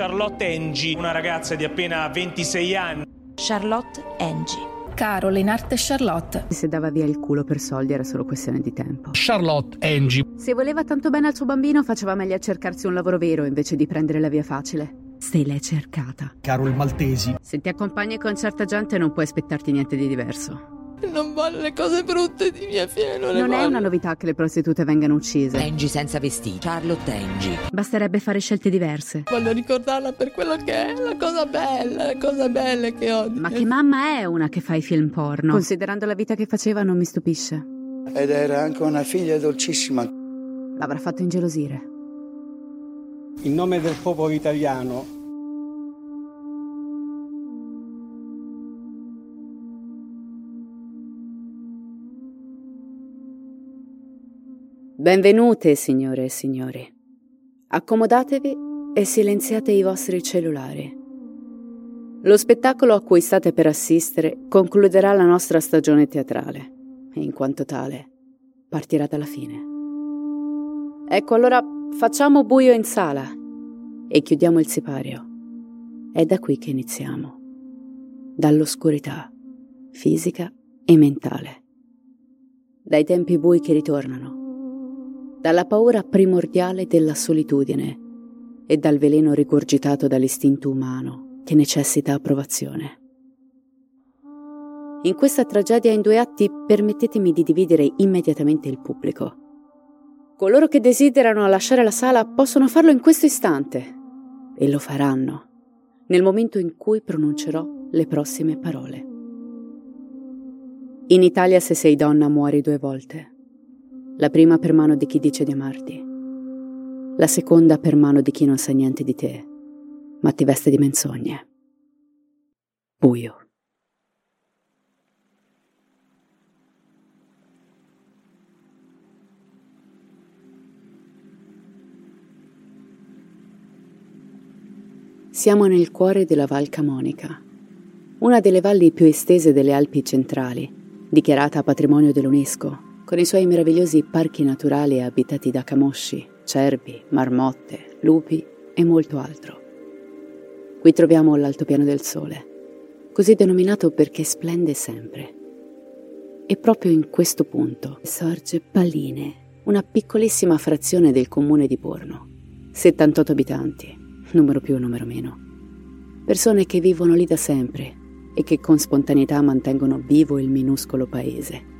Charlotte Angie, una ragazza di appena 26 anni. Charlotte Angie. Caroline Arte Charlotte. Se dava via il culo per soldi era solo questione di tempo. Charlotte Angie. Se voleva tanto bene al suo bambino faceva meglio a cercarsi un lavoro vero invece di prendere la via facile. Se l'è cercata. Carol Maltesi. Se ti accompagni con certa gente non puoi aspettarti niente di diverso. Non voglio le cose brutte di mia figlia, non, non è una novità che le prostitute vengano uccise. Angie senza vestiti, Charlotte Angie. Basterebbe fare scelte diverse. Voglio ricordarla per quello che è, la cosa bella, la cosa bella che ho. Ma che mamma è una che fa i film porno? Considerando la vita che faceva non mi stupisce. Ed era anche una figlia dolcissima. L'avrà fatto ingelosire. In nome del popolo italiano Benvenute, signore e signori. Accomodatevi e silenziate i vostri cellulari. Lo spettacolo a cui state per assistere concluderà la nostra stagione teatrale e in quanto tale partirà dalla fine. Ecco allora facciamo buio in sala e chiudiamo il sipario. È da qui che iniziamo. Dall'oscurità fisica e mentale. Dai tempi bui che ritornano dalla paura primordiale della solitudine e dal veleno rigurgitato dall'istinto umano che necessita approvazione. In questa tragedia in due atti permettetemi di dividere immediatamente il pubblico. Coloro che desiderano lasciare la sala possono farlo in questo istante e lo faranno nel momento in cui pronuncerò le prossime parole. In Italia se sei donna muori due volte la prima per mano di chi dice di amarti, la seconda per mano di chi non sa niente di te, ma ti veste di menzogne. Buio. Siamo nel cuore della Val Camonica, una delle valli più estese delle Alpi centrali, dichiarata patrimonio dell'UNESCO con i suoi meravigliosi parchi naturali abitati da camosci, cervi, marmotte, lupi e molto altro. Qui troviamo l'altopiano del sole, così denominato perché splende sempre. E proprio in questo punto sorge Palline, una piccolissima frazione del comune di Borno. 78 abitanti, numero più o numero meno. Persone che vivono lì da sempre e che con spontaneità mantengono vivo il minuscolo paese.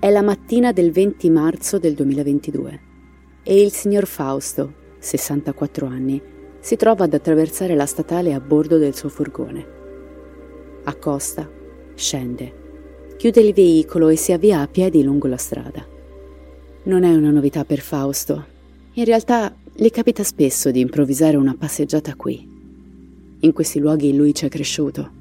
È la mattina del 20 marzo del 2022 e il signor Fausto, 64 anni, si trova ad attraversare la statale a bordo del suo furgone. Accosta, scende, chiude il veicolo e si avvia a piedi lungo la strada. Non è una novità per Fausto. In realtà gli capita spesso di improvvisare una passeggiata qui. In questi luoghi lui ci è cresciuto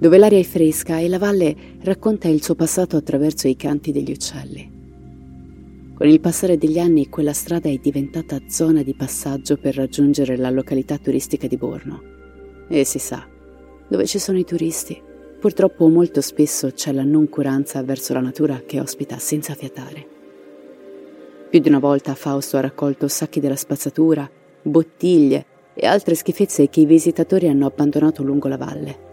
dove l'aria è fresca e la valle racconta il suo passato attraverso i canti degli uccelli. Con il passare degli anni quella strada è diventata zona di passaggio per raggiungere la località turistica di Borno. E si sa, dove ci sono i turisti, purtroppo molto spesso c'è la noncuranza verso la natura che ospita senza fiatare. Più di una volta Fausto ha raccolto sacchi della spazzatura, bottiglie e altre schifezze che i visitatori hanno abbandonato lungo la valle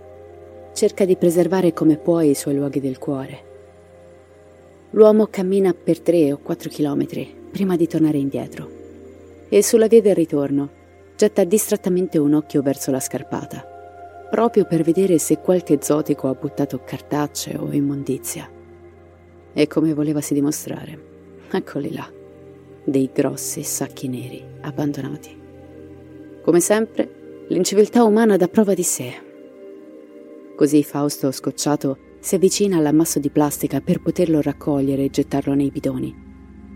cerca di preservare come può i suoi luoghi del cuore. L'uomo cammina per tre o quattro chilometri prima di tornare indietro e sulla via del ritorno getta distrattamente un occhio verso la scarpata, proprio per vedere se qualche zotico ha buttato cartacce o immondizia. E come volevasi dimostrare, eccoli là, dei grossi sacchi neri abbandonati. Come sempre, l'inciviltà umana dà prova di sé. Così Fausto, scocciato, si avvicina all'ammasso di plastica per poterlo raccogliere e gettarlo nei bidoni,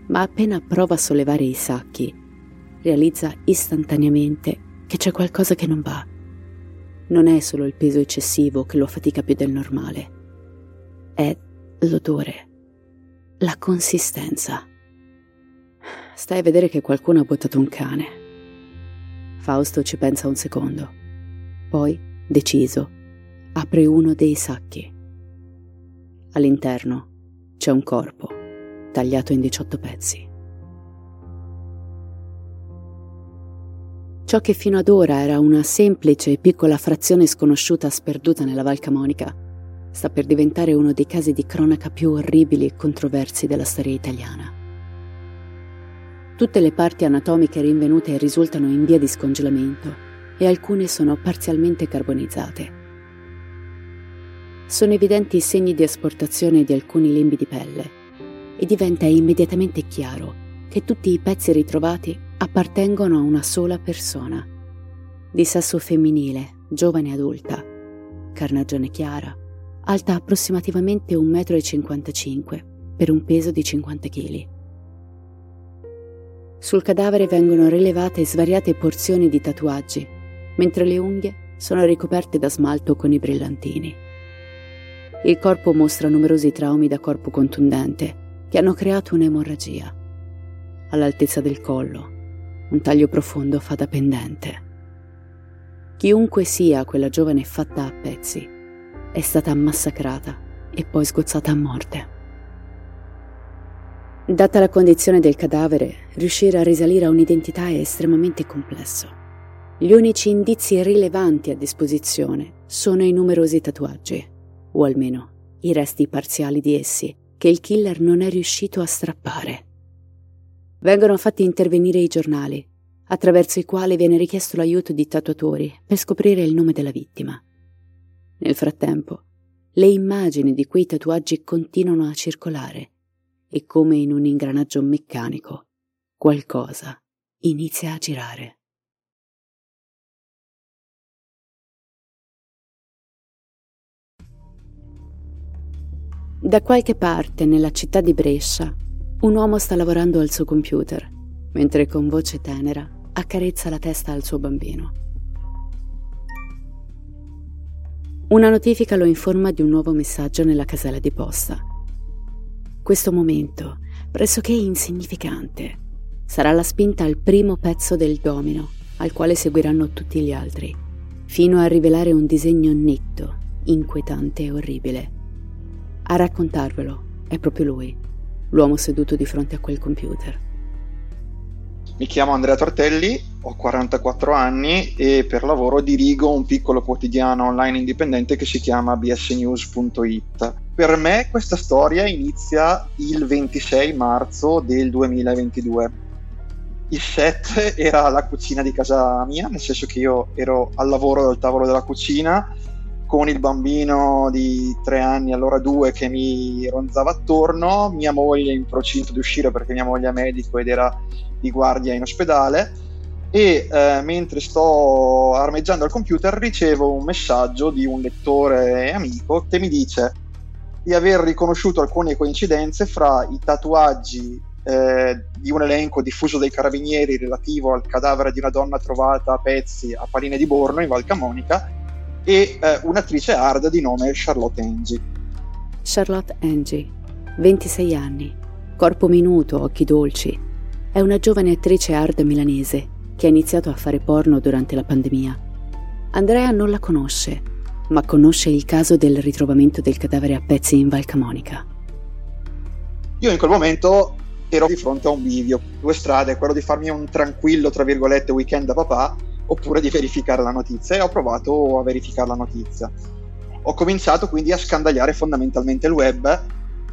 ma appena prova a sollevare i sacchi, realizza istantaneamente che c'è qualcosa che non va. Non è solo il peso eccessivo che lo fatica più del normale, è l'odore, la consistenza. Stai a vedere che qualcuno ha buttato un cane. Fausto ci pensa un secondo. Poi, deciso, apre uno dei sacchi. All'interno c'è un corpo, tagliato in 18 pezzi. Ciò che fino ad ora era una semplice e piccola frazione sconosciuta sperduta nella Val Camonica sta per diventare uno dei casi di cronaca più orribili e controversi della storia italiana. Tutte le parti anatomiche rinvenute risultano in via di scongelamento e alcune sono parzialmente carbonizzate. Sono evidenti i segni di asportazione di alcuni lembi di pelle e diventa immediatamente chiaro che tutti i pezzi ritrovati appartengono a una sola persona, di sesso femminile, giovane adulta, carnagione chiara, alta approssimativamente 1,55 m per un peso di 50 kg. Sul cadavere vengono rilevate svariate porzioni di tatuaggi, mentre le unghie sono ricoperte da smalto con i brillantini. Il corpo mostra numerosi traumi da corpo contundente che hanno creato un'emorragia. All'altezza del collo, un taglio profondo fa da pendente. Chiunque sia quella giovane fatta a pezzi, è stata massacrata e poi sgozzata a morte. Data la condizione del cadavere, riuscire a risalire a un'identità è estremamente complesso. Gli unici indizi rilevanti a disposizione sono i numerosi tatuaggi, o almeno i resti parziali di essi, che il killer non è riuscito a strappare. Vengono fatti intervenire i giornali, attraverso i quali viene richiesto l'aiuto di tatuatori per scoprire il nome della vittima. Nel frattempo, le immagini di quei tatuaggi continuano a circolare e come in un ingranaggio meccanico, qualcosa inizia a girare. Da qualche parte nella città di Brescia, un uomo sta lavorando al suo computer, mentre con voce tenera accarezza la testa al suo bambino. Una notifica lo informa di un nuovo messaggio nella casella di posta. Questo momento, pressoché insignificante, sarà la spinta al primo pezzo del domino, al quale seguiranno tutti gli altri, fino a rivelare un disegno netto, inquietante e orribile a raccontarvelo è proprio lui, l'uomo seduto di fronte a quel computer. Mi chiamo Andrea Tortelli, ho 44 anni e per lavoro dirigo un piccolo quotidiano online indipendente che si chiama bsnews.it. Per me questa storia inizia il 26 marzo del 2022. Il set era la cucina di casa mia, nel senso che io ero al lavoro al tavolo della cucina con il bambino di tre anni, allora due, che mi ronzava attorno, mia moglie in procinto di uscire perché mia moglie è medico ed era di guardia in ospedale. E eh, mentre sto armeggiando al computer ricevo un messaggio di un lettore amico che mi dice di aver riconosciuto alcune coincidenze fra i tatuaggi eh, di un elenco diffuso dai carabinieri relativo al cadavere di una donna trovata a pezzi a Paline di Borno in Val Camonica e eh, un'attrice hard di nome Charlotte Angie. Charlotte Angie, 26 anni, corpo minuto, occhi dolci, è una giovane attrice hard milanese che ha iniziato a fare porno durante la pandemia. Andrea non la conosce, ma conosce il caso del ritrovamento del cadavere a pezzi in Val Camonica. Io in quel momento ero di fronte a un bivio, due strade, quello di farmi un tranquillo, tra virgolette, weekend da papà oppure di verificare la notizia e ho provato a verificare la notizia. Ho cominciato quindi a scandagliare fondamentalmente il web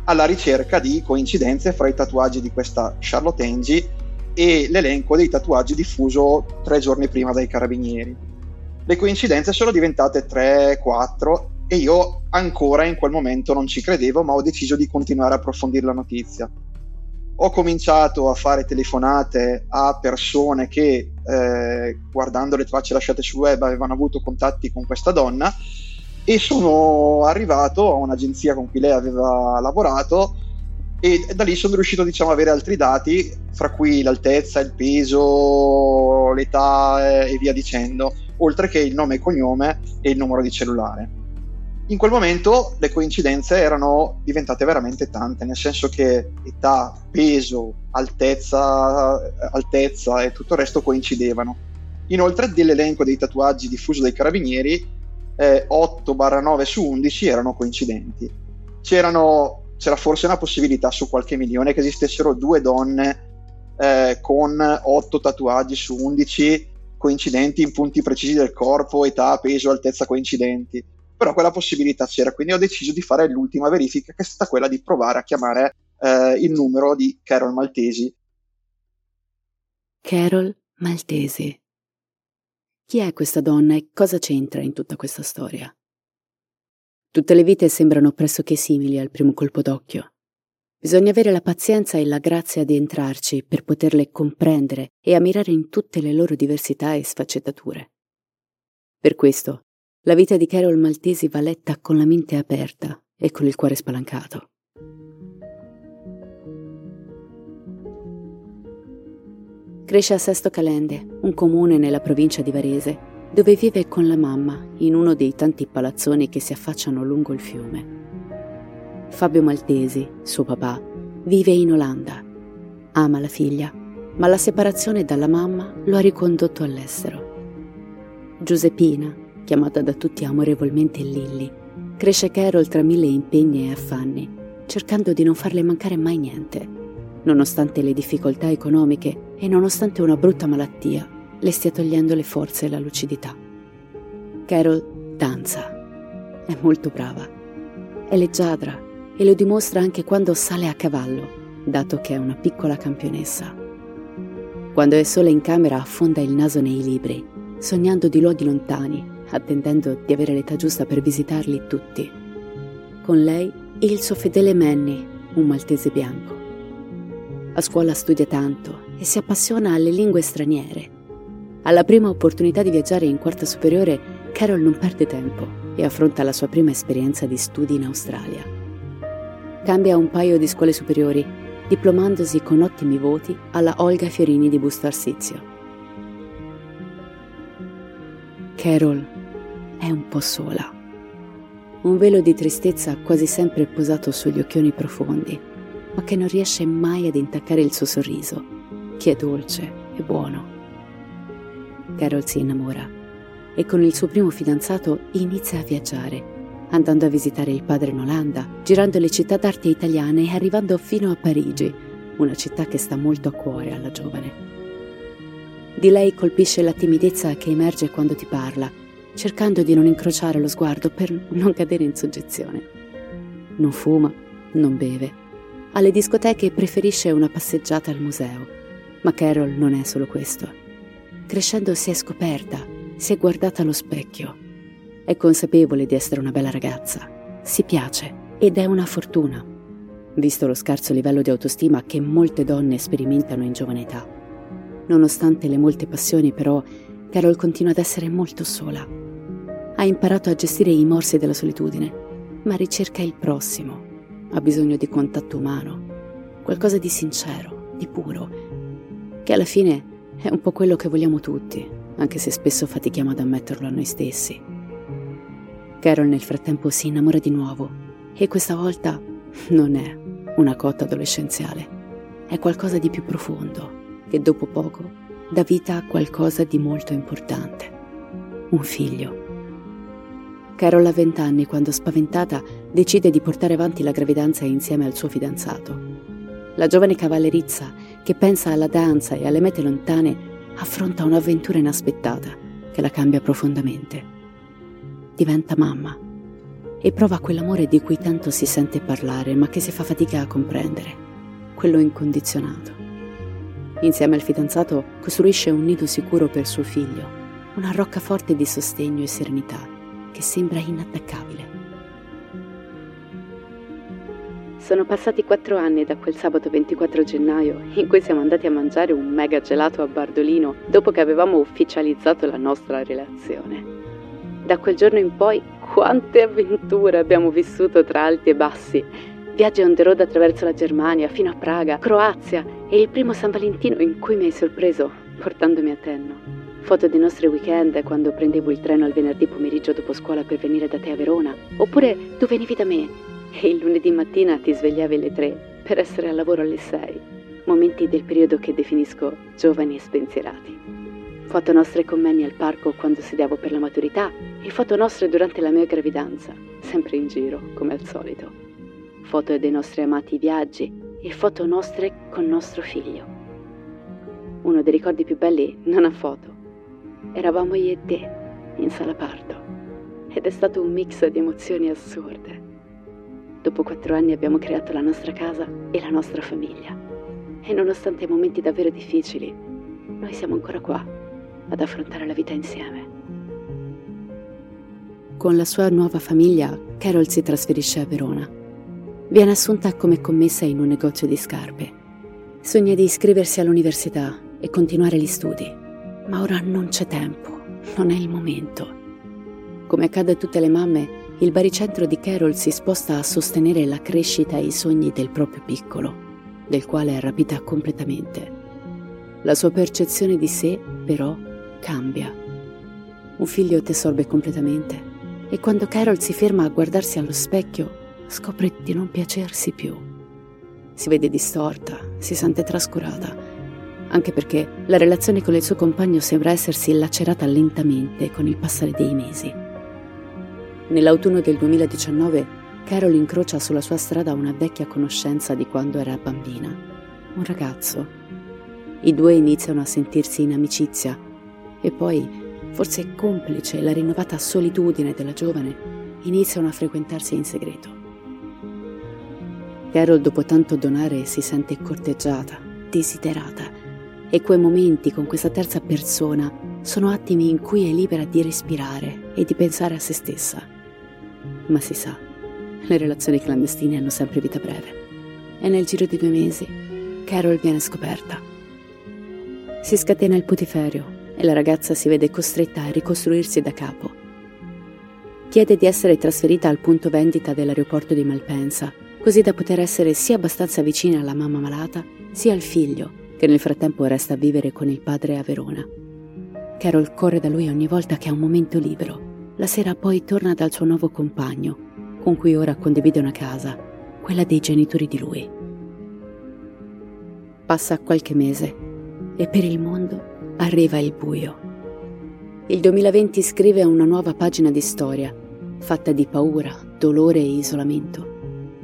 alla ricerca di coincidenze fra i tatuaggi di questa Charlotte Angie e l'elenco dei tatuaggi diffuso tre giorni prima dai carabinieri. Le coincidenze sono diventate 3-4 e io ancora in quel momento non ci credevo, ma ho deciso di continuare a approfondire la notizia. Ho cominciato a fare telefonate a persone che, eh, guardando le tracce lasciate sul web, avevano avuto contatti con questa donna e sono arrivato a un'agenzia con cui lei aveva lavorato e da lì sono riuscito diciamo, ad avere altri dati, fra cui l'altezza, il peso, l'età e via dicendo, oltre che il nome e cognome e il numero di cellulare. In quel momento le coincidenze erano diventate veramente tante, nel senso che età, peso, altezza, altezza e tutto il resto coincidevano. Inoltre dell'elenco dei tatuaggi diffuso dai carabinieri eh, 8-9 su 11 erano coincidenti. C'erano, c'era forse una possibilità su qualche milione che esistessero due donne eh, con 8 tatuaggi su 11 coincidenti in punti precisi del corpo, età, peso, altezza coincidenti. Però quella possibilità c'era, quindi ho deciso di fare l'ultima verifica, che è stata quella di provare a chiamare eh, il numero di Carol Maltesi. Carol Maltesi. Chi è questa donna e cosa c'entra in tutta questa storia? Tutte le vite sembrano pressoché simili al primo colpo d'occhio. Bisogna avere la pazienza e la grazia di entrarci per poterle comprendere e ammirare in tutte le loro diversità e sfaccettature. Per questo, la vita di Carol Maltesi va letta con la mente aperta e con il cuore spalancato. Cresce a Sesto Calende, un comune nella provincia di Varese, dove vive con la mamma in uno dei tanti palazzoni che si affacciano lungo il fiume. Fabio Maltesi, suo papà, vive in Olanda. Ama la figlia, ma la separazione dalla mamma lo ha ricondotto all'estero. Giuseppina, chiamata da tutti amorevolmente Lilli, cresce Carol tra mille impegni e affanni, cercando di non farle mancare mai niente nonostante le difficoltà economiche e nonostante una brutta malattia le stia togliendo le forze e la lucidità. Carol danza, è molto brava, è leggiadra e lo dimostra anche quando sale a cavallo, dato che è una piccola campionessa. Quando è sola in camera affonda il naso nei libri, sognando di luoghi lontani, attendendo di avere l'età giusta per visitarli tutti. Con lei il suo fedele Manny, un maltese bianco. A scuola studia tanto e si appassiona alle lingue straniere. Alla prima opportunità di viaggiare in quarta superiore, Carol non perde tempo e affronta la sua prima esperienza di studi in Australia. Cambia un paio di scuole superiori, diplomandosi con ottimi voti alla Olga Fiorini di Busto Arsizio. Carol è un po' sola. Un velo di tristezza quasi sempre posato sugli occhioni profondi ma che non riesce mai ad intaccare il suo sorriso, che è dolce e buono. Carol si innamora e con il suo primo fidanzato inizia a viaggiare, andando a visitare il padre in Olanda, girando le città d'arte italiane e arrivando fino a Parigi, una città che sta molto a cuore alla giovane. Di lei colpisce la timidezza che emerge quando ti parla, cercando di non incrociare lo sguardo per non cadere in soggezione. Non fuma, non beve, alle discoteche preferisce una passeggiata al museo, ma Carol non è solo questo. Crescendo si è scoperta, si è guardata allo specchio. È consapevole di essere una bella ragazza, si piace ed è una fortuna, visto lo scarso livello di autostima che molte donne sperimentano in giovane età. Nonostante le molte passioni, però, Carol continua ad essere molto sola. Ha imparato a gestire i morsi della solitudine, ma ricerca il prossimo ha bisogno di contatto umano, qualcosa di sincero, di puro, che alla fine è un po' quello che vogliamo tutti, anche se spesso fatichiamo ad ammetterlo a noi stessi. Carol nel frattempo si innamora di nuovo e questa volta non è una cotta adolescenziale, è qualcosa di più profondo che dopo poco dà vita a qualcosa di molto importante, un figlio. Carol ha vent'anni quando, spaventata, decide di portare avanti la gravidanza insieme al suo fidanzato. La giovane cavallerizza, che pensa alla danza e alle mete lontane, affronta un'avventura inaspettata che la cambia profondamente. Diventa mamma e prova quell'amore di cui tanto si sente parlare ma che si fa fatica a comprendere, quello incondizionato. insieme al fidanzato, costruisce un nido sicuro per suo figlio, una roccaforte di sostegno e serenità che sembra inattaccabile. Sono passati quattro anni da quel sabato 24 gennaio in cui siamo andati a mangiare un mega gelato a Bardolino dopo che avevamo ufficializzato la nostra relazione. Da quel giorno in poi quante avventure abbiamo vissuto tra alti e bassi. Viaggi on the road attraverso la Germania, fino a Praga, Croazia e il primo San Valentino in cui mi hai sorpreso portandomi a Tenno. Foto dei nostri weekend quando prendevo il treno al venerdì pomeriggio dopo scuola per venire da te a Verona. Oppure tu venivi da me e il lunedì mattina ti svegliavi alle tre per essere al lavoro alle sei. Momenti del periodo che definisco giovani e spensierati. Foto nostre con Manny al parco quando studiavo per la maturità e foto nostre durante la mia gravidanza, sempre in giro, come al solito. Foto dei nostri amati viaggi e foto nostre con nostro figlio. Uno dei ricordi più belli non ha foto. Eravamo io e te in sala parto ed è stato un mix di emozioni assurde. Dopo quattro anni abbiamo creato la nostra casa e la nostra famiglia. E nonostante i momenti davvero difficili, noi siamo ancora qua ad affrontare la vita insieme. Con la sua nuova famiglia, Carol si trasferisce a Verona. Viene assunta come commessa in un negozio di scarpe. Sogna di iscriversi all'università e continuare gli studi, ma ora non c'è tempo, non è il momento. Come accade a tutte le mamme, il baricentro di Carol si sposta a sostenere la crescita e i sogni del proprio piccolo, del quale è rapita completamente. La sua percezione di sé, però, cambia. Un figlio ti assorbe completamente e quando Carol si ferma a guardarsi allo specchio, scopre di non piacersi più. Si vede distorta, si sente trascurata, anche perché la relazione con il suo compagno sembra essersi lacerata lentamente con il passare dei mesi. Nell'autunno del 2019, Carol incrocia sulla sua strada una vecchia conoscenza di quando era bambina, un ragazzo. I due iniziano a sentirsi in amicizia e poi, forse complice la rinnovata solitudine della giovane, iniziano a frequentarsi in segreto. Carol, dopo tanto donare, si sente corteggiata, desiderata e quei momenti con questa terza persona sono attimi in cui è libera di respirare e di pensare a se stessa ma si sa, le relazioni clandestine hanno sempre vita breve. E nel giro di due mesi, Carol viene scoperta. Si scatena il putiferio e la ragazza si vede costretta a ricostruirsi da capo. Chiede di essere trasferita al punto vendita dell'aeroporto di Malpensa, così da poter essere sia abbastanza vicina alla mamma malata, sia al figlio, che nel frattempo resta a vivere con il padre a Verona. Carol corre da lui ogni volta che ha un momento libero la sera poi torna dal suo nuovo compagno, con cui ora condivide una casa, quella dei genitori di lui. Passa qualche mese e per il mondo arriva il buio. Il 2020 scrive una nuova pagina di storia, fatta di paura, dolore e isolamento.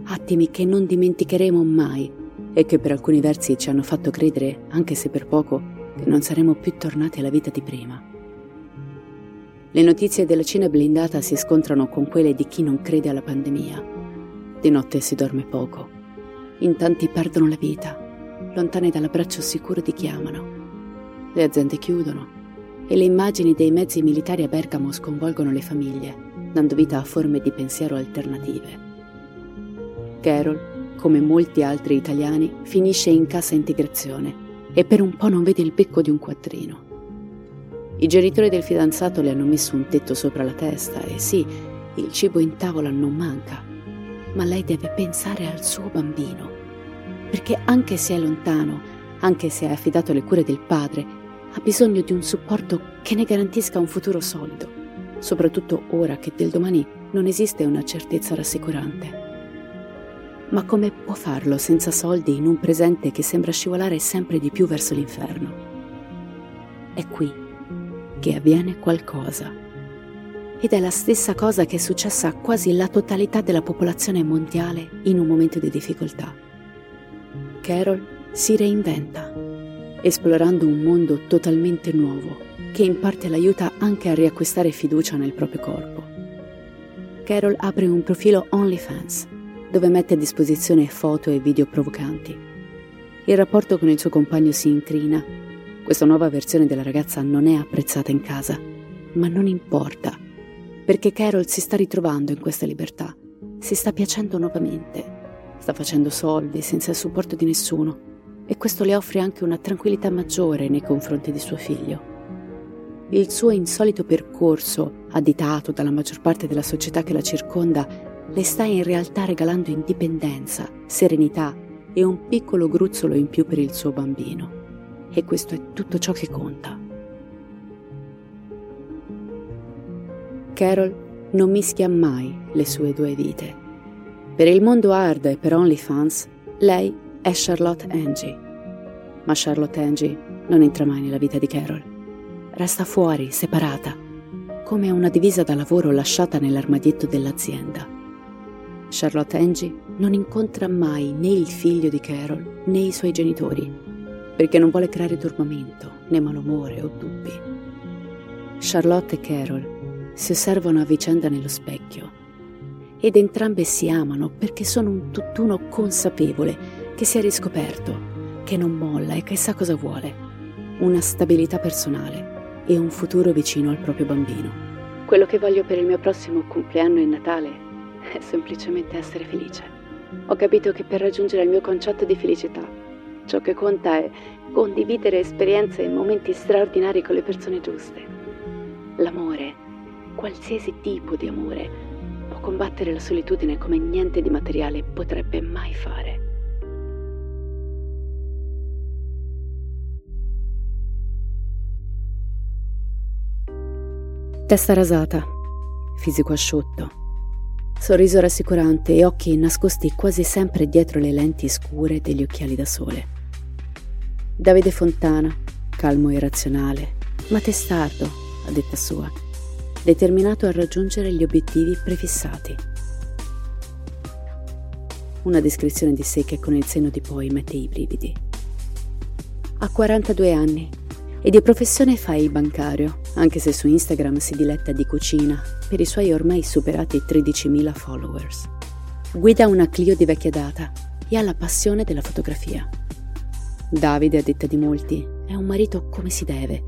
Attimi che non dimenticheremo mai e che per alcuni versi ci hanno fatto credere, anche se per poco, che non saremmo più tornati alla vita di prima. Le notizie della Cina blindata si scontrano con quelle di chi non crede alla pandemia. Di notte si dorme poco. In tanti perdono la vita, lontani dall'abbraccio sicuro di chi amano. Le aziende chiudono e le immagini dei mezzi militari a Bergamo sconvolgono le famiglie, dando vita a forme di pensiero alternative. Carol, come molti altri italiani, finisce in cassa integrazione e per un po' non vede il becco di un quattrino. I genitori del fidanzato le hanno messo un tetto sopra la testa e sì, il cibo in tavola non manca, ma lei deve pensare al suo bambino, perché anche se è lontano, anche se è affidato alle cure del padre, ha bisogno di un supporto che ne garantisca un futuro solido, soprattutto ora che del domani non esiste una certezza rassicurante. Ma come può farlo senza soldi in un presente che sembra scivolare sempre di più verso l'inferno? È qui che avviene qualcosa. Ed è la stessa cosa che è successa a quasi la totalità della popolazione mondiale in un momento di difficoltà. Carol si reinventa, esplorando un mondo totalmente nuovo, che in parte l'aiuta anche a riacquistare fiducia nel proprio corpo. Carol apre un profilo OnlyFans, dove mette a disposizione foto e video provocanti. Il rapporto con il suo compagno si incrina. Questa nuova versione della ragazza non è apprezzata in casa, ma non importa, perché Carol si sta ritrovando in questa libertà, si sta piacendo nuovamente, sta facendo soldi senza il supporto di nessuno e questo le offre anche una tranquillità maggiore nei confronti di suo figlio. Il suo insolito percorso, additato dalla maggior parte della società che la circonda, le sta in realtà regalando indipendenza, serenità e un piccolo gruzzolo in più per il suo bambino. E questo è tutto ciò che conta. Carol non mischia mai le sue due vite. Per il mondo hard e per OnlyFans, lei è Charlotte Angie. Ma Charlotte Angie non entra mai nella vita di Carol. Resta fuori, separata, come una divisa da lavoro lasciata nell'armadietto dell'azienda. Charlotte Angie non incontra mai né il figlio di Carol né i suoi genitori, perché non vuole creare turbamento, né malumore o dubbi. Charlotte e Carol si osservano a vicenda nello specchio ed entrambe si amano perché sono un tutt'uno consapevole che si è riscoperto, che non molla e che sa cosa vuole, una stabilità personale e un futuro vicino al proprio bambino. Quello che voglio per il mio prossimo compleanno e Natale è semplicemente essere felice. Ho capito che per raggiungere il mio concetto di felicità, ciò che conta è condividere esperienze e momenti straordinari con le persone giuste. L'amore, qualsiasi tipo di amore, può combattere la solitudine come niente di materiale potrebbe mai fare. Testa rasata, fisico asciutto, sorriso rassicurante e occhi nascosti quasi sempre dietro le lenti scure degli occhiali da sole. Davide Fontana, calmo e razionale, ma testardo, a detta sua, determinato a raggiungere gli obiettivi prefissati. Una descrizione di sé che con il senno di poi mette i brividi. Ha 42 anni e di professione fa il bancario, anche se su Instagram si diletta di cucina per i suoi ormai superati 13.000 followers. Guida una Clio di vecchia data e ha la passione della fotografia. Davide, a detta di molti, è un marito come si deve,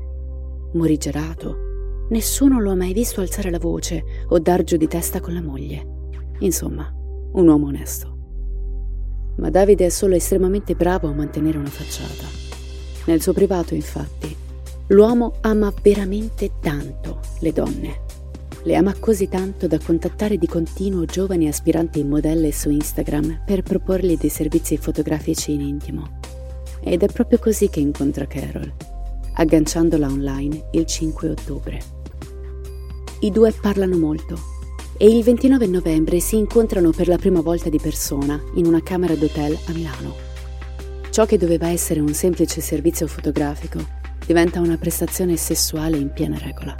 morigerato. Nessuno lo ha mai visto alzare la voce o dar giù di testa con la moglie. Insomma, un uomo onesto. Ma Davide è solo estremamente bravo a mantenere una facciata. Nel suo privato, infatti, L'uomo ama veramente tanto le donne. Le ama così tanto da contattare di continuo giovani aspiranti modelle su Instagram per proporgli dei servizi fotografici in intimo. Ed è proprio così che incontra Carol, agganciandola online il 5 ottobre. I due parlano molto e il 29 novembre si incontrano per la prima volta di persona in una camera d'hotel a Milano. Ciò che doveva essere un semplice servizio fotografico diventa una prestazione sessuale in piena regola.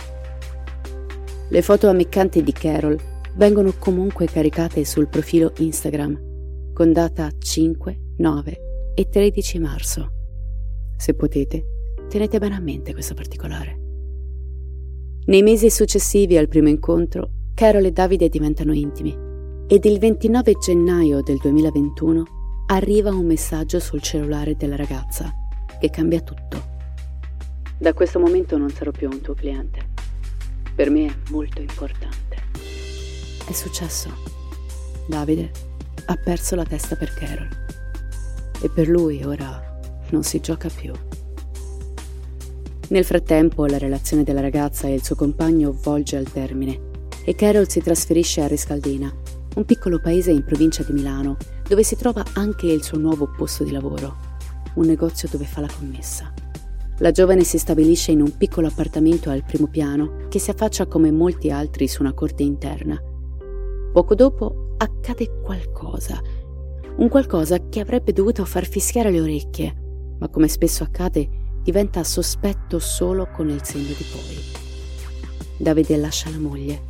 Le foto ammiccanti di Carol vengono comunque caricate sul profilo Instagram con data 5, 9 e 13 marzo. Se potete, tenete bene a mente questo particolare. Nei mesi successivi al primo incontro, Carol e Davide diventano intimi ed il 29 gennaio del 2021 arriva un messaggio sul cellulare della ragazza che cambia tutto. Da questo momento non sarò più un tuo cliente. Per me è molto importante. È successo. Davide ha perso la testa per Carol. E per lui ora non si gioca più. Nel frattempo la relazione della ragazza e il suo compagno volge al termine e Carol si trasferisce a Rescaldina, un piccolo paese in provincia di Milano, dove si trova anche il suo nuovo posto di lavoro, un negozio dove fa la commessa. La giovane si stabilisce in un piccolo appartamento al primo piano che si affaccia come molti altri su una corte interna. Poco dopo accade qualcosa, un qualcosa che avrebbe dovuto far fischiare le orecchie, ma come spesso accade diventa sospetto solo con il segno di poi. Davide lascia la moglie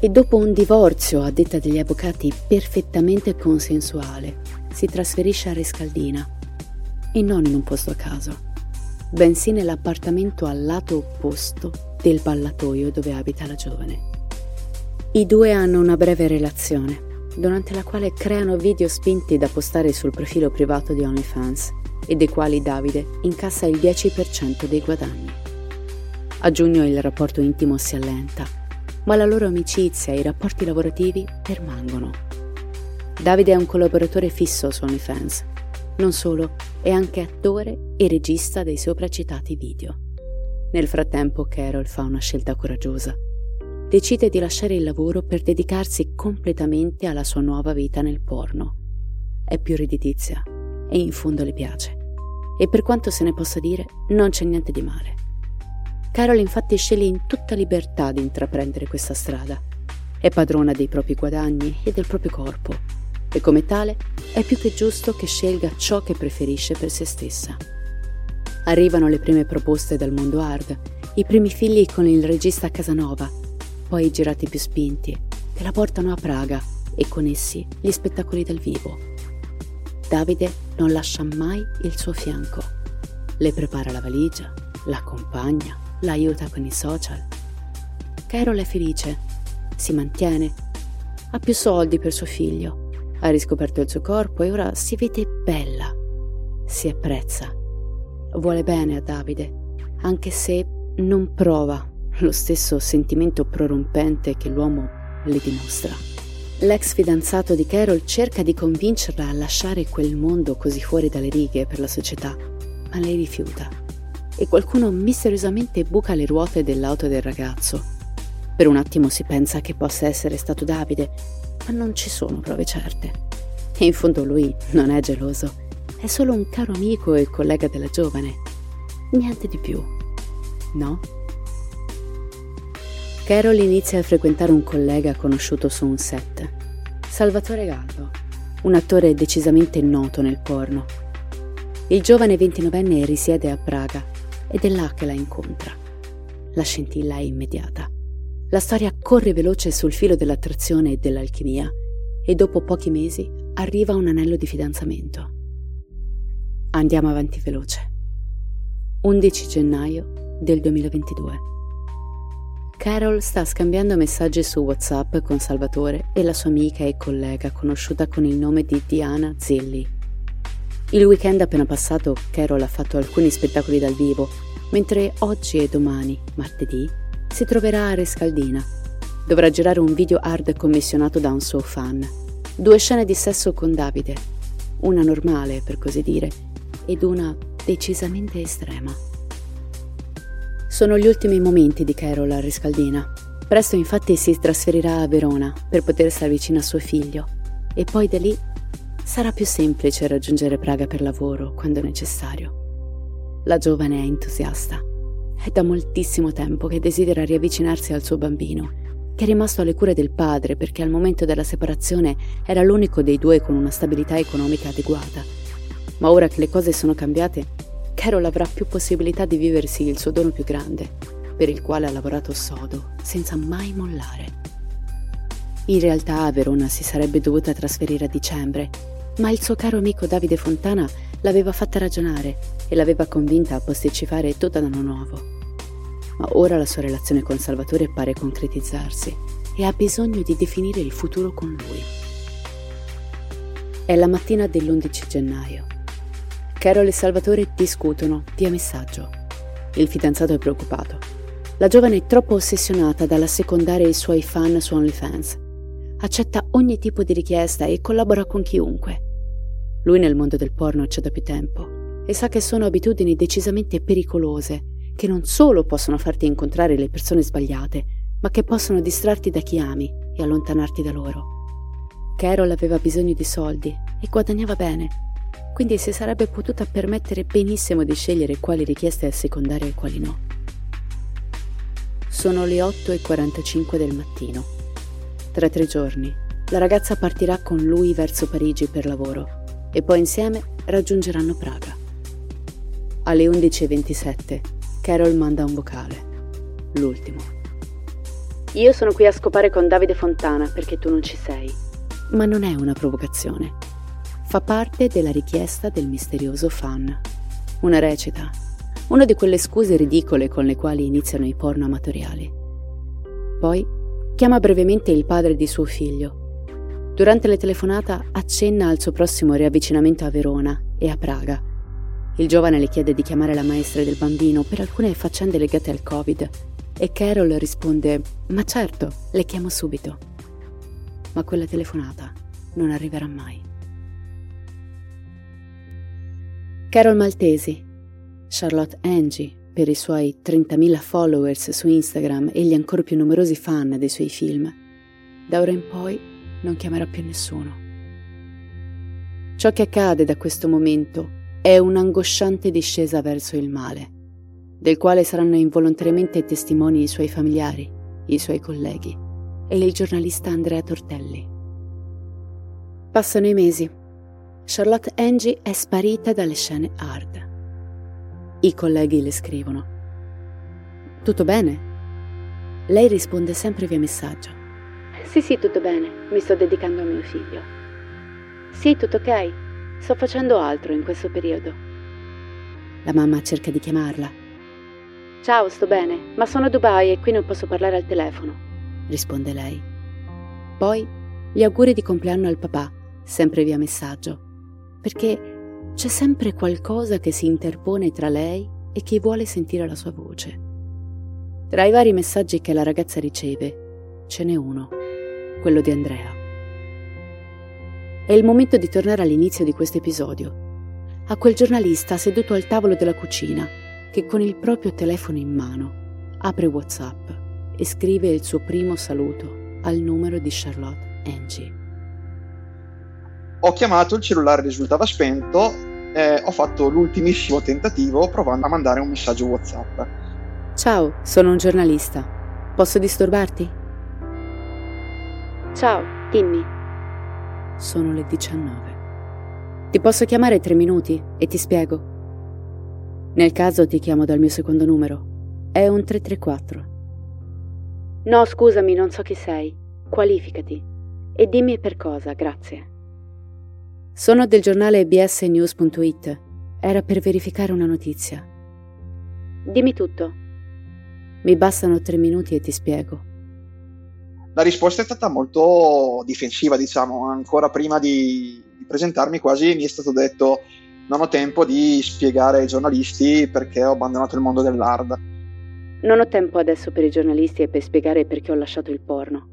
e dopo un divorzio, a detta degli avvocati, perfettamente consensuale, si trasferisce a Rescaldina e non in un posto a caso bensì nell'appartamento al lato opposto del ballatoio dove abita la giovane. I due hanno una breve relazione, durante la quale creano video spinti da postare sul profilo privato di OnlyFans e dei quali Davide incassa il 10% dei guadagni. A giugno il rapporto intimo si allenta, ma la loro amicizia e i rapporti lavorativi permangono. Davide è un collaboratore fisso su OnlyFans. Non solo, è anche attore e regista dei sopracitati video. Nel frattempo Carol fa una scelta coraggiosa. Decide di lasciare il lavoro per dedicarsi completamente alla sua nuova vita nel porno. È più redditizia e in fondo le piace. E per quanto se ne possa dire, non c'è niente di male. Carol infatti sceglie in tutta libertà di intraprendere questa strada. È padrona dei propri guadagni e del proprio corpo e come tale è più che giusto che scelga ciò che preferisce per se stessa. Arrivano le prime proposte dal mondo hard, i primi figli con il regista Casanova, poi i girati più spinti, che la portano a Praga e con essi gli spettacoli dal vivo. Davide non lascia mai il suo fianco. Le prepara la valigia, l'accompagna, la aiuta con i social. Carol è felice, si mantiene, ha più soldi per suo figlio, ha riscoperto il suo corpo e ora si vede bella, si apprezza, vuole bene a Davide, anche se non prova lo stesso sentimento prorompente che l'uomo le dimostra. L'ex fidanzato di Carol cerca di convincerla a lasciare quel mondo così fuori dalle righe per la società, ma lei rifiuta. E qualcuno misteriosamente buca le ruote dell'auto del ragazzo. Per un attimo si pensa che possa essere stato Davide, non ci sono prove certe. In fondo lui non è geloso, è solo un caro amico e collega della giovane. Niente di più. No? Carol inizia a frequentare un collega conosciuto su un set, Salvatore Gallo, un attore decisamente noto nel porno. Il giovane 29enne risiede a Praga ed è là che la incontra. La scintilla è immediata. La storia corre veloce sul filo dell'attrazione e dell'alchimia e dopo pochi mesi arriva un anello di fidanzamento. Andiamo avanti veloce. 11 gennaio del 2022. Carol sta scambiando messaggi su WhatsApp con Salvatore e la sua amica e collega conosciuta con il nome di Diana Zilli. Il weekend appena passato Carol ha fatto alcuni spettacoli dal vivo, mentre oggi e domani, martedì, si troverà a Rescaldina. Dovrà girare un video hard commissionato da un suo fan. Due scene di sesso con Davide, una normale per così dire, ed una decisamente estrema. Sono gli ultimi momenti di Carol a Riscaldina. Presto infatti si trasferirà a Verona per poter stare vicino a suo figlio e poi da lì sarà più semplice raggiungere Praga per lavoro quando necessario. La giovane è entusiasta. È da moltissimo tempo che desidera riavvicinarsi al suo bambino, che è rimasto alle cure del padre perché al momento della separazione era l'unico dei due con una stabilità economica adeguata. Ma ora che le cose sono cambiate, Carol avrà più possibilità di viversi il suo dono più grande, per il quale ha lavorato sodo, senza mai mollare. In realtà Verona si sarebbe dovuta trasferire a dicembre, ma il suo caro amico Davide Fontana l'aveva fatta ragionare e l'aveva convinta a posticipare tutto ad nuovo. Ma ora la sua relazione con Salvatore pare concretizzarsi e ha bisogno di definire il futuro con lui. È la mattina dell'11 gennaio Carol e Salvatore discutono via messaggio. Il fidanzato è preoccupato. La giovane è troppo ossessionata dall'assecondare i suoi fan su OnlyFans. Accetta ogni tipo di richiesta e collabora con chiunque. Lui nel mondo del porno c'è da più tempo e sa che sono abitudini decisamente pericolose, che non solo possono farti incontrare le persone sbagliate, ma che possono distrarti da chi ami e allontanarti da loro. Carol aveva bisogno di soldi e guadagnava bene, quindi si sarebbe potuta permettere benissimo di scegliere quali richieste assecondare e quali no. Sono le 8.45 del mattino. Tra tre giorni, la ragazza partirà con lui verso Parigi per lavoro e poi insieme raggiungeranno Praga. Alle 11.27 Carol manda un vocale, l'ultimo. Io sono qui a scopare con Davide Fontana perché tu non ci sei. Ma non è una provocazione fa parte della richiesta del misterioso fan. Una recita, una di quelle scuse ridicole con le quali iniziano i porno amatoriali. Poi chiama brevemente il padre di suo figlio. Durante la telefonata accenna al suo prossimo riavvicinamento a Verona e a Praga. Il giovane le chiede di chiamare la maestra del bambino per alcune faccende legate al Covid e Carol risponde: Ma certo, le chiamo subito. Ma quella telefonata non arriverà mai. Carol Maltesi, Charlotte Angie, per i suoi 30.000 followers su Instagram e gli ancora più numerosi fan dei suoi film, da ora in poi non chiamerà più nessuno. Ciò che accade da questo momento è un'angosciante discesa verso il male, del quale saranno involontariamente testimoni i suoi familiari, i suoi colleghi e il giornalista Andrea Tortelli. Passano i mesi. Charlotte Angie è sparita dalle scene hard. I colleghi le scrivono. Tutto bene? Lei risponde sempre via messaggio. Sì, sì, tutto bene. Mi sto dedicando a mio figlio. Sì, tutto ok. Sto facendo altro in questo periodo. La mamma cerca di chiamarla. Ciao, sto bene, ma sono a Dubai e qui non posso parlare al telefono. Risponde lei. Poi gli auguri di compleanno al papà, sempre via messaggio. Perché c'è sempre qualcosa che si interpone tra lei e chi vuole sentire la sua voce. Tra i vari messaggi che la ragazza riceve, ce n'è uno, quello di Andrea. È il momento di tornare all'inizio di questo episodio, a quel giornalista seduto al tavolo della cucina che con il proprio telefono in mano apre WhatsApp e scrive il suo primo saluto al numero di Charlotte Angie. Ho chiamato, il cellulare risultava spento, e ho fatto l'ultimissimo tentativo provando a mandare un messaggio WhatsApp. Ciao, sono un giornalista. Posso disturbarti? Ciao, dimmi. Sono le 19. Ti posso chiamare tre minuti e ti spiego. Nel caso ti chiamo dal mio secondo numero. È un 334. No, scusami, non so chi sei. Qualificati. E dimmi per cosa, grazie. Sono del giornale bsnews.it. Era per verificare una notizia. Dimmi tutto. Mi bastano tre minuti e ti spiego. La risposta è stata molto difensiva, diciamo, ancora prima di, di presentarmi quasi mi è stato detto non ho tempo di spiegare ai giornalisti perché ho abbandonato il mondo dell'hard. Non ho tempo adesso per i giornalisti e per spiegare perché ho lasciato il porno.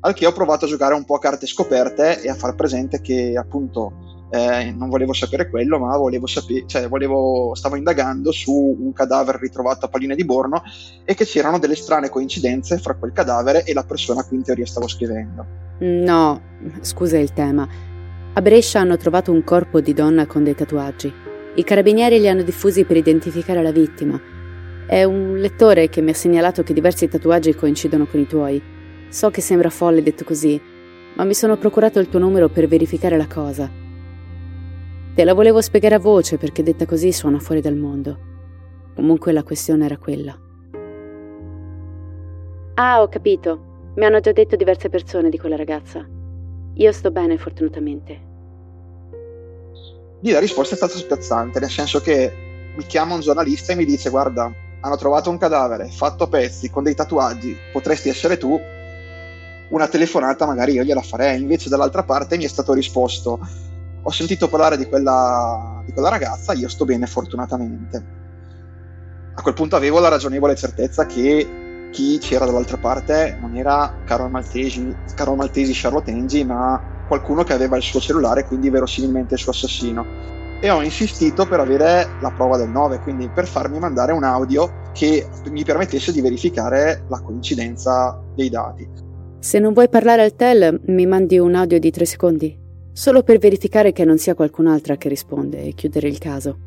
Al che ho provato a giocare un po' a carte scoperte e a far presente che appunto eh, non volevo sapere quello, ma volevo sapere, cioè volevo, stavo indagando su un cadavere ritrovato a Palline di Borno e che c'erano delle strane coincidenze fra quel cadavere e la persona a cui in teoria stavo scrivendo. No, scusa il tema. A Brescia hanno trovato un corpo di donna con dei tatuaggi. I carabinieri li hanno diffusi per identificare la vittima. È un lettore che mi ha segnalato che diversi tatuaggi coincidono con i tuoi. So che sembra folle detto così, ma mi sono procurato il tuo numero per verificare la cosa. Te la volevo spiegare a voce perché detta così suona fuori dal mondo. Comunque la questione era quella. Ah, ho capito. Mi hanno già detto diverse persone di quella ragazza. Io sto bene, fortunatamente. Lì la risposta è stata spiazzante, nel senso che mi chiama un giornalista e mi dice: Guarda, hanno trovato un cadavere fatto a pezzi con dei tatuaggi, potresti essere tu. Una telefonata magari io gliela farei. Invece, dall'altra parte mi è stato risposto: Ho sentito parlare di quella, di quella ragazza, io sto bene, fortunatamente. A quel punto avevo la ragionevole certezza che chi c'era dall'altra parte non era Carol Maltesi, Carol Maltesi Charlotte Angie, ma qualcuno che aveva il suo cellulare, quindi verosimilmente il suo assassino. E ho insistito per avere la prova del 9, quindi per farmi mandare un audio che mi permettesse di verificare la coincidenza dei dati. Se non vuoi parlare al tel, mi mandi un audio di 3 secondi, solo per verificare che non sia qualcun'altra che risponde e chiudere il caso.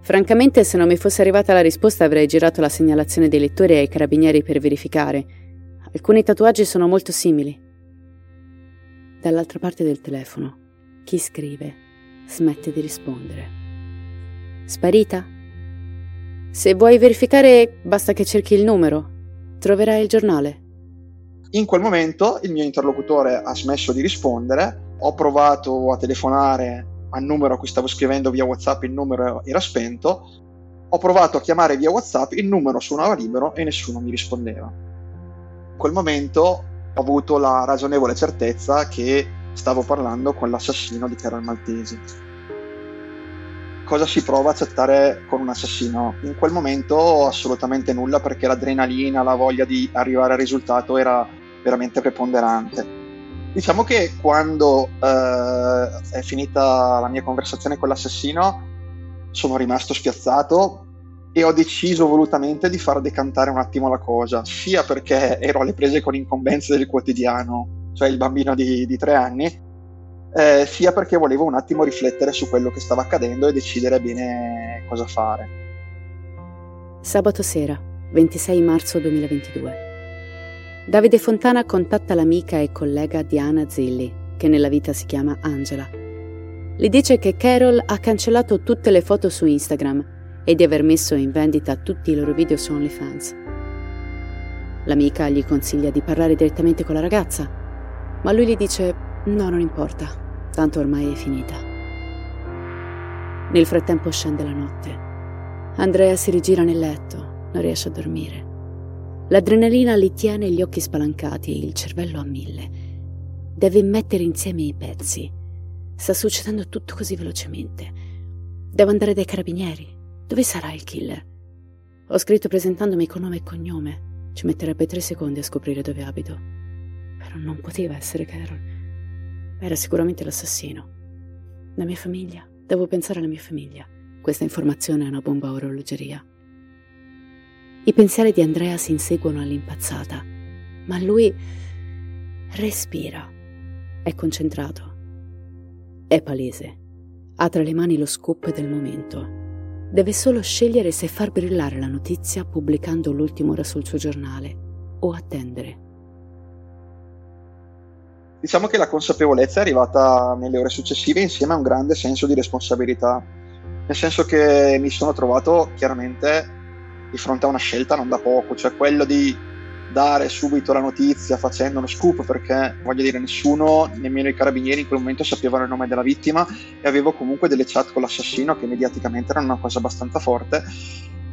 Francamente, se non mi fosse arrivata la risposta avrei girato la segnalazione dei lettori ai carabinieri per verificare. Alcuni tatuaggi sono molto simili. Dall'altra parte del telefono, chi scrive smette di rispondere. Sparita? Se vuoi verificare, basta che cerchi il numero. Troverai il giornale. In quel momento il mio interlocutore ha smesso di rispondere, ho provato a telefonare al numero a cui stavo scrivendo via WhatsApp, il numero era spento. Ho provato a chiamare via WhatsApp, il numero suonava libero e nessuno mi rispondeva. In quel momento ho avuto la ragionevole certezza che stavo parlando con l'assassino di Carol Maltesi. cosa si prova a chattare con un assassino. In quel momento assolutamente nulla perché l'adrenalina, la voglia di arrivare al risultato era veramente preponderante. Diciamo che quando eh, è finita la mia conversazione con l'assassino sono rimasto spiazzato e ho deciso volutamente di far decantare un attimo la cosa, sia perché ero alle prese con incombenze del quotidiano, cioè il bambino di, di tre anni, eh, sia perché volevo un attimo riflettere su quello che stava accadendo e decidere bene cosa fare. Sabato sera, 26 marzo 2022. Davide Fontana contatta l'amica e collega Diana Zilli, che nella vita si chiama Angela. Le dice che Carol ha cancellato tutte le foto su Instagram e di aver messo in vendita tutti i loro video su OnlyFans. L'amica gli consiglia di parlare direttamente con la ragazza, ma lui gli dice no, non importa, tanto ormai è finita. Nel frattempo scende la notte. Andrea si rigira nel letto, non riesce a dormire. L'adrenalina gli tiene gli occhi spalancati e il cervello a mille. Deve mettere insieme i pezzi. Sta succedendo tutto così velocemente. Devo andare dai carabinieri. Dove sarà il killer? Ho scritto presentandomi con nome e cognome. Ci metterebbe tre secondi a scoprire dove abito. Però non poteva essere Carol. Era sicuramente l'assassino. La mia famiglia. Devo pensare alla mia famiglia. Questa informazione è una bomba orologeria. I pensieri di Andrea si inseguono all'impazzata, ma lui respira, è concentrato, è palese, ha tra le mani lo scoop del momento. Deve solo scegliere se far brillare la notizia pubblicando l'ultima ora sul suo giornale o attendere. Diciamo che la consapevolezza è arrivata nelle ore successive insieme a un grande senso di responsabilità, nel senso che mi sono trovato chiaramente di fronte a una scelta non da poco, cioè quello di dare subito la notizia facendo uno scoop perché voglio dire nessuno, nemmeno i carabinieri in quel momento sapevano il nome della vittima e avevo comunque delle chat con l'assassino che mediaticamente erano una cosa abbastanza forte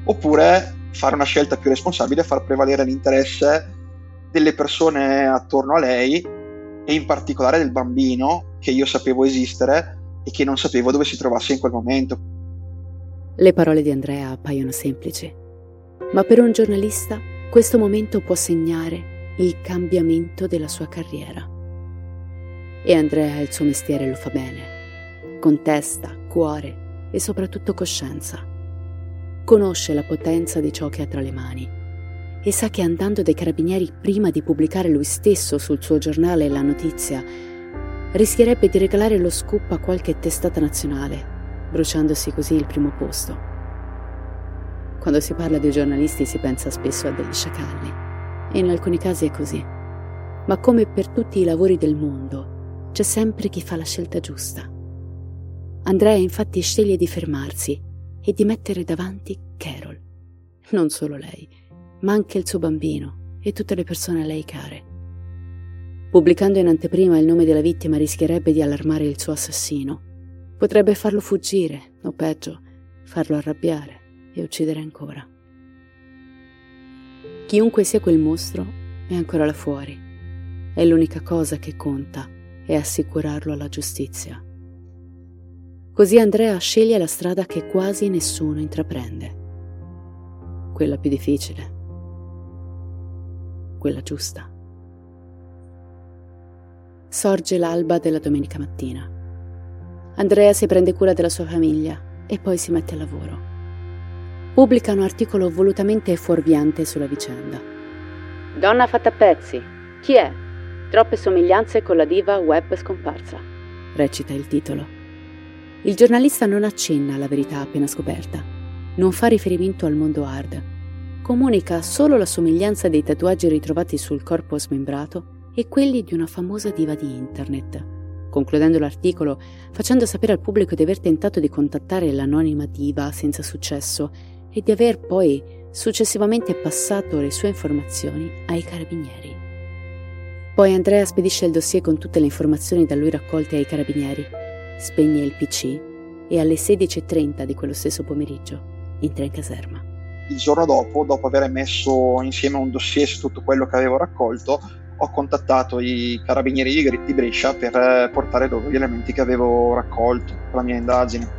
oppure fare una scelta più responsabile far prevalere l'interesse delle persone attorno a lei e in particolare del bambino che io sapevo esistere e che non sapevo dove si trovasse in quel momento. Le parole di Andrea appaiono semplici, ma per un giornalista questo momento può segnare il cambiamento della sua carriera. E Andrea il suo mestiere lo fa bene, con testa, cuore e soprattutto coscienza. Conosce la potenza di ciò che ha tra le mani e sa che andando dai carabinieri prima di pubblicare lui stesso sul suo giornale la notizia, rischierebbe di regalare lo scoop a qualche testata nazionale, bruciandosi così il primo posto. Quando si parla di giornalisti si pensa spesso a degli sciacalli, e in alcuni casi è così. Ma come per tutti i lavori del mondo, c'è sempre chi fa la scelta giusta. Andrea infatti sceglie di fermarsi e di mettere davanti Carol. Non solo lei, ma anche il suo bambino e tutte le persone a lei care. Pubblicando in anteprima il nome della vittima rischierebbe di allarmare il suo assassino. Potrebbe farlo fuggire, o peggio, farlo arrabbiare e uccidere ancora. Chiunque sia quel mostro è ancora là fuori e l'unica cosa che conta è assicurarlo alla giustizia. Così Andrea sceglie la strada che quasi nessuno intraprende, quella più difficile, quella giusta. Sorge l'alba della domenica mattina. Andrea si prende cura della sua famiglia e poi si mette al lavoro pubblica un articolo volutamente fuorviante sulla vicenda. Donna fatta a pezzi. Chi è? Troppe somiglianze con la diva web scomparsa. Recita il titolo. Il giornalista non accenna alla verità appena scoperta. Non fa riferimento al mondo hard. Comunica solo la somiglianza dei tatuaggi ritrovati sul corpo smembrato e quelli di una famosa diva di internet. Concludendo l'articolo, facendo sapere al pubblico di aver tentato di contattare l'anonima diva senza successo e di aver poi successivamente passato le sue informazioni ai carabinieri. Poi Andrea spedisce il dossier con tutte le informazioni da lui raccolte ai carabinieri, spegne il PC e alle 16.30 di quello stesso pomeriggio entra in caserma. Il giorno dopo, dopo aver messo insieme un dossier su tutto quello che avevo raccolto, ho contattato i carabinieri di Brescia per portare loro gli elementi che avevo raccolto per la mia indagine.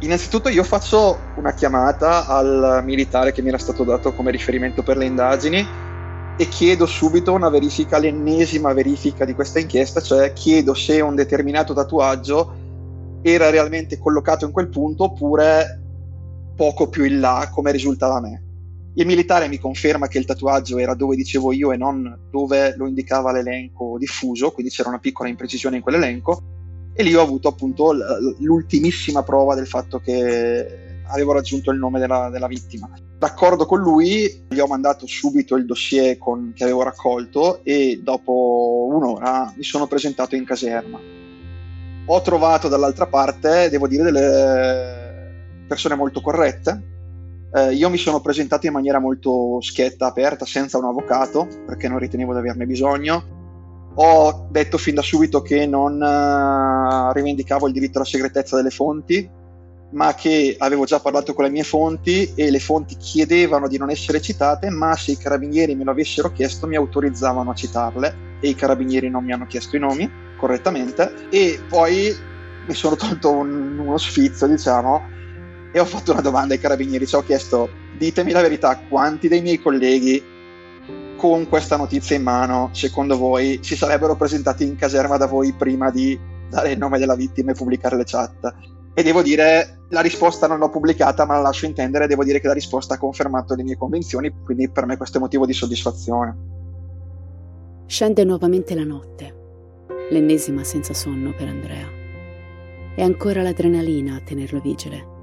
Innanzitutto io faccio una chiamata al militare che mi era stato dato come riferimento per le indagini e chiedo subito una verifica, l'ennesima verifica di questa inchiesta, cioè chiedo se un determinato tatuaggio era realmente collocato in quel punto oppure poco più in là come risultava a me. Il militare mi conferma che il tatuaggio era dove dicevo io e non dove lo indicava l'elenco diffuso, quindi c'era una piccola imprecisione in quell'elenco e lì ho avuto appunto l'ultimissima prova del fatto che avevo raggiunto il nome della, della vittima. D'accordo con lui, gli ho mandato subito il dossier con, che avevo raccolto e dopo un'ora mi sono presentato in caserma. Ho trovato dall'altra parte, devo dire, delle persone molto corrette. Eh, io mi sono presentato in maniera molto schietta, aperta, senza un avvocato, perché non ritenevo di averne bisogno ho detto fin da subito che non uh, rivendicavo il diritto alla segretezza delle fonti, ma che avevo già parlato con le mie fonti e le fonti chiedevano di non essere citate, ma se i carabinieri me lo avessero chiesto mi autorizzavano a citarle e i carabinieri non mi hanno chiesto i nomi correttamente. E poi mi sono tolto un, uno sfizio, diciamo, e ho fatto una domanda ai carabinieri, ci ho chiesto ditemi la verità, quanti dei miei colleghi con questa notizia in mano, secondo voi, si sarebbero presentati in caserma da voi prima di dare il nome della vittima e pubblicare le chat? E devo dire, la risposta non l'ho pubblicata, ma la lascio intendere, devo dire che la risposta ha confermato le mie convinzioni, quindi per me questo è motivo di soddisfazione. Scende nuovamente la notte, l'ennesima senza sonno per Andrea. È ancora l'adrenalina a tenerlo vigile.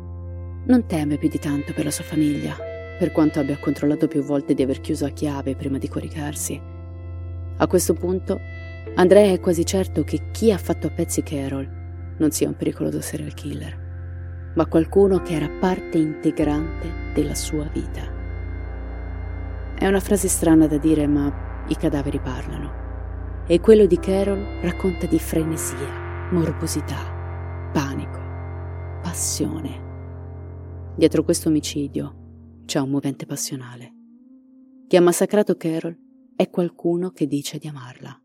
Non teme più di tanto per la sua famiglia, per quanto abbia controllato più volte di aver chiuso a chiave prima di coricarsi. A questo punto, Andrea è quasi certo che chi ha fatto a pezzi Carol non sia un pericoloso serial killer, ma qualcuno che era parte integrante della sua vita. È una frase strana da dire, ma i cadaveri parlano. E quello di Carol racconta di frenesia, morbosità, panico, passione. Dietro questo omicidio c'è un movente passionale. Chi ha massacrato Carol è qualcuno che dice di amarla.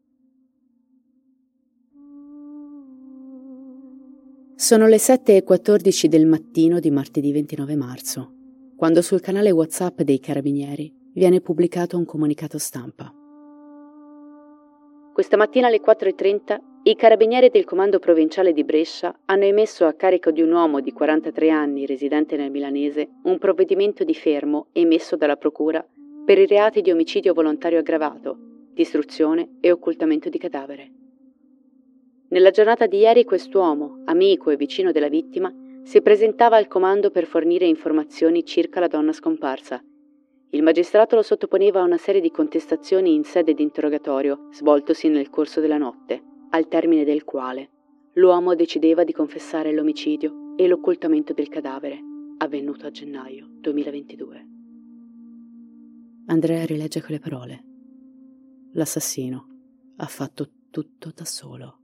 Sono le 7.14 del mattino di martedì 29 marzo, quando sul canale WhatsApp dei Carabinieri viene pubblicato un comunicato stampa. Questa mattina alle 4.30 i carabinieri del comando provinciale di Brescia hanno emesso a carico di un uomo di 43 anni residente nel milanese un provvedimento di fermo emesso dalla Procura per i reati di omicidio volontario aggravato, distruzione e occultamento di cadavere. Nella giornata di ieri quest'uomo, amico e vicino della vittima, si presentava al comando per fornire informazioni circa la donna scomparsa. Il magistrato lo sottoponeva a una serie di contestazioni in sede di interrogatorio, svoltosi nel corso della notte al termine del quale l'uomo decideva di confessare l'omicidio e l'occultamento del cadavere, avvenuto a gennaio 2022. Andrea rilegge quelle parole. L'assassino ha fatto tutto da solo.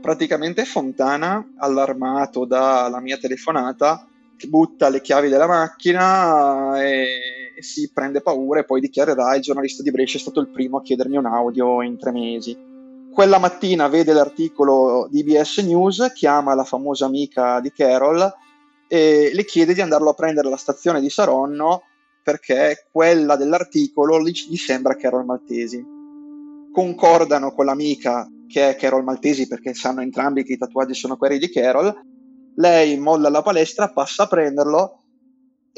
Praticamente Fontana, allarmato dalla mia telefonata, butta le chiavi della macchina e, e si prende paura e poi dichiarerà il giornalista di Brescia è stato il primo a chiedermi un audio in tre mesi. Quella mattina vede l'articolo di BS News, chiama la famosa amica di Carol e le chiede di andarlo a prendere alla stazione di Saronno perché quella dell'articolo gli, sembra Carol Maltesi. Concordano con l'amica che è Carol Maltesi perché sanno entrambi che i tatuaggi sono quelli di Carol. Lei molla la palestra, passa a prenderlo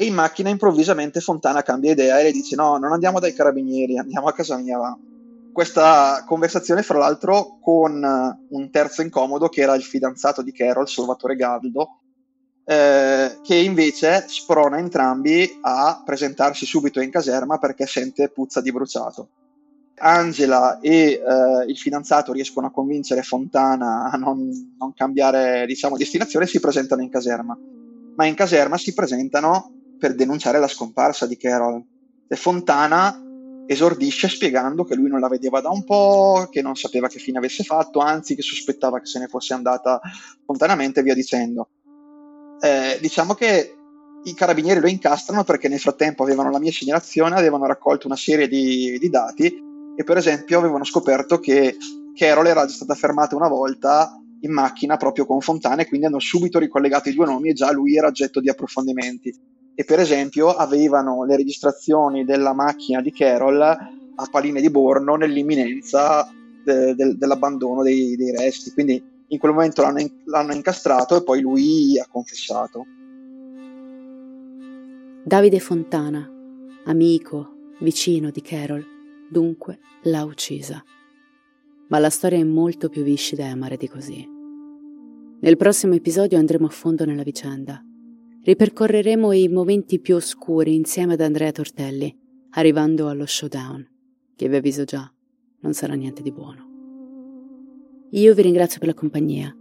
e in macchina improvvisamente Fontana cambia idea e le dice no, non andiamo dai carabinieri, andiamo a casa mia. Questa conversazione, fra l'altro, con eh, un terzo incomodo che era il fidanzato di Carol, Salvatore Galdo, eh, che invece sprona entrambi a presentarsi subito in caserma perché sente puzza di bruciato. Angela e eh, il fidanzato riescono a convincere Fontana a non, non cambiare diciamo, destinazione e si presentano in caserma. Ma in caserma si presentano per denunciare la scomparsa di Carol. E Fontana esordisce spiegando che lui non la vedeva da un po', che non sapeva che fine avesse fatto, anzi che sospettava che se ne fosse andata spontaneamente e via dicendo. Eh, diciamo che i carabinieri lo incastrano perché nel frattempo avevano la mia segnalazione, avevano raccolto una serie di, di dati e per esempio avevano scoperto che Carol era già stata fermata una volta in macchina proprio con Fontana e quindi hanno subito ricollegato i due nomi e già lui era oggetto di approfondimenti. E per esempio avevano le registrazioni della macchina di Carol a Paline di Borno nell'imminenza de- de- dell'abbandono dei-, dei, resti. Quindi in quel momento l'hanno, in- l'hanno incastrato e poi lui ha confessato. Davide Fontana, amico, vicino di Carol, dunque l'ha uccisa ma la storia è molto più viscida e amara di così. Nel prossimo episodio andremo a fondo nella vicenda. Ripercorreremo i momenti più oscuri insieme ad Andrea Tortelli, arrivando allo showdown, che vi avviso già, non sarà niente di buono. Io vi ringrazio per la compagnia.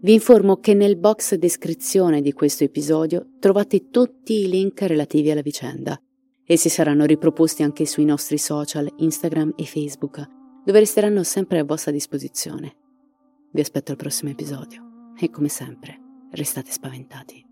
Vi informo che nel box descrizione di questo episodio trovate tutti i link relativi alla vicenda. Essi saranno riproposti anche sui nostri social Instagram e Facebook dove resteranno sempre a vostra disposizione. Vi aspetto al prossimo episodio e come sempre, restate spaventati.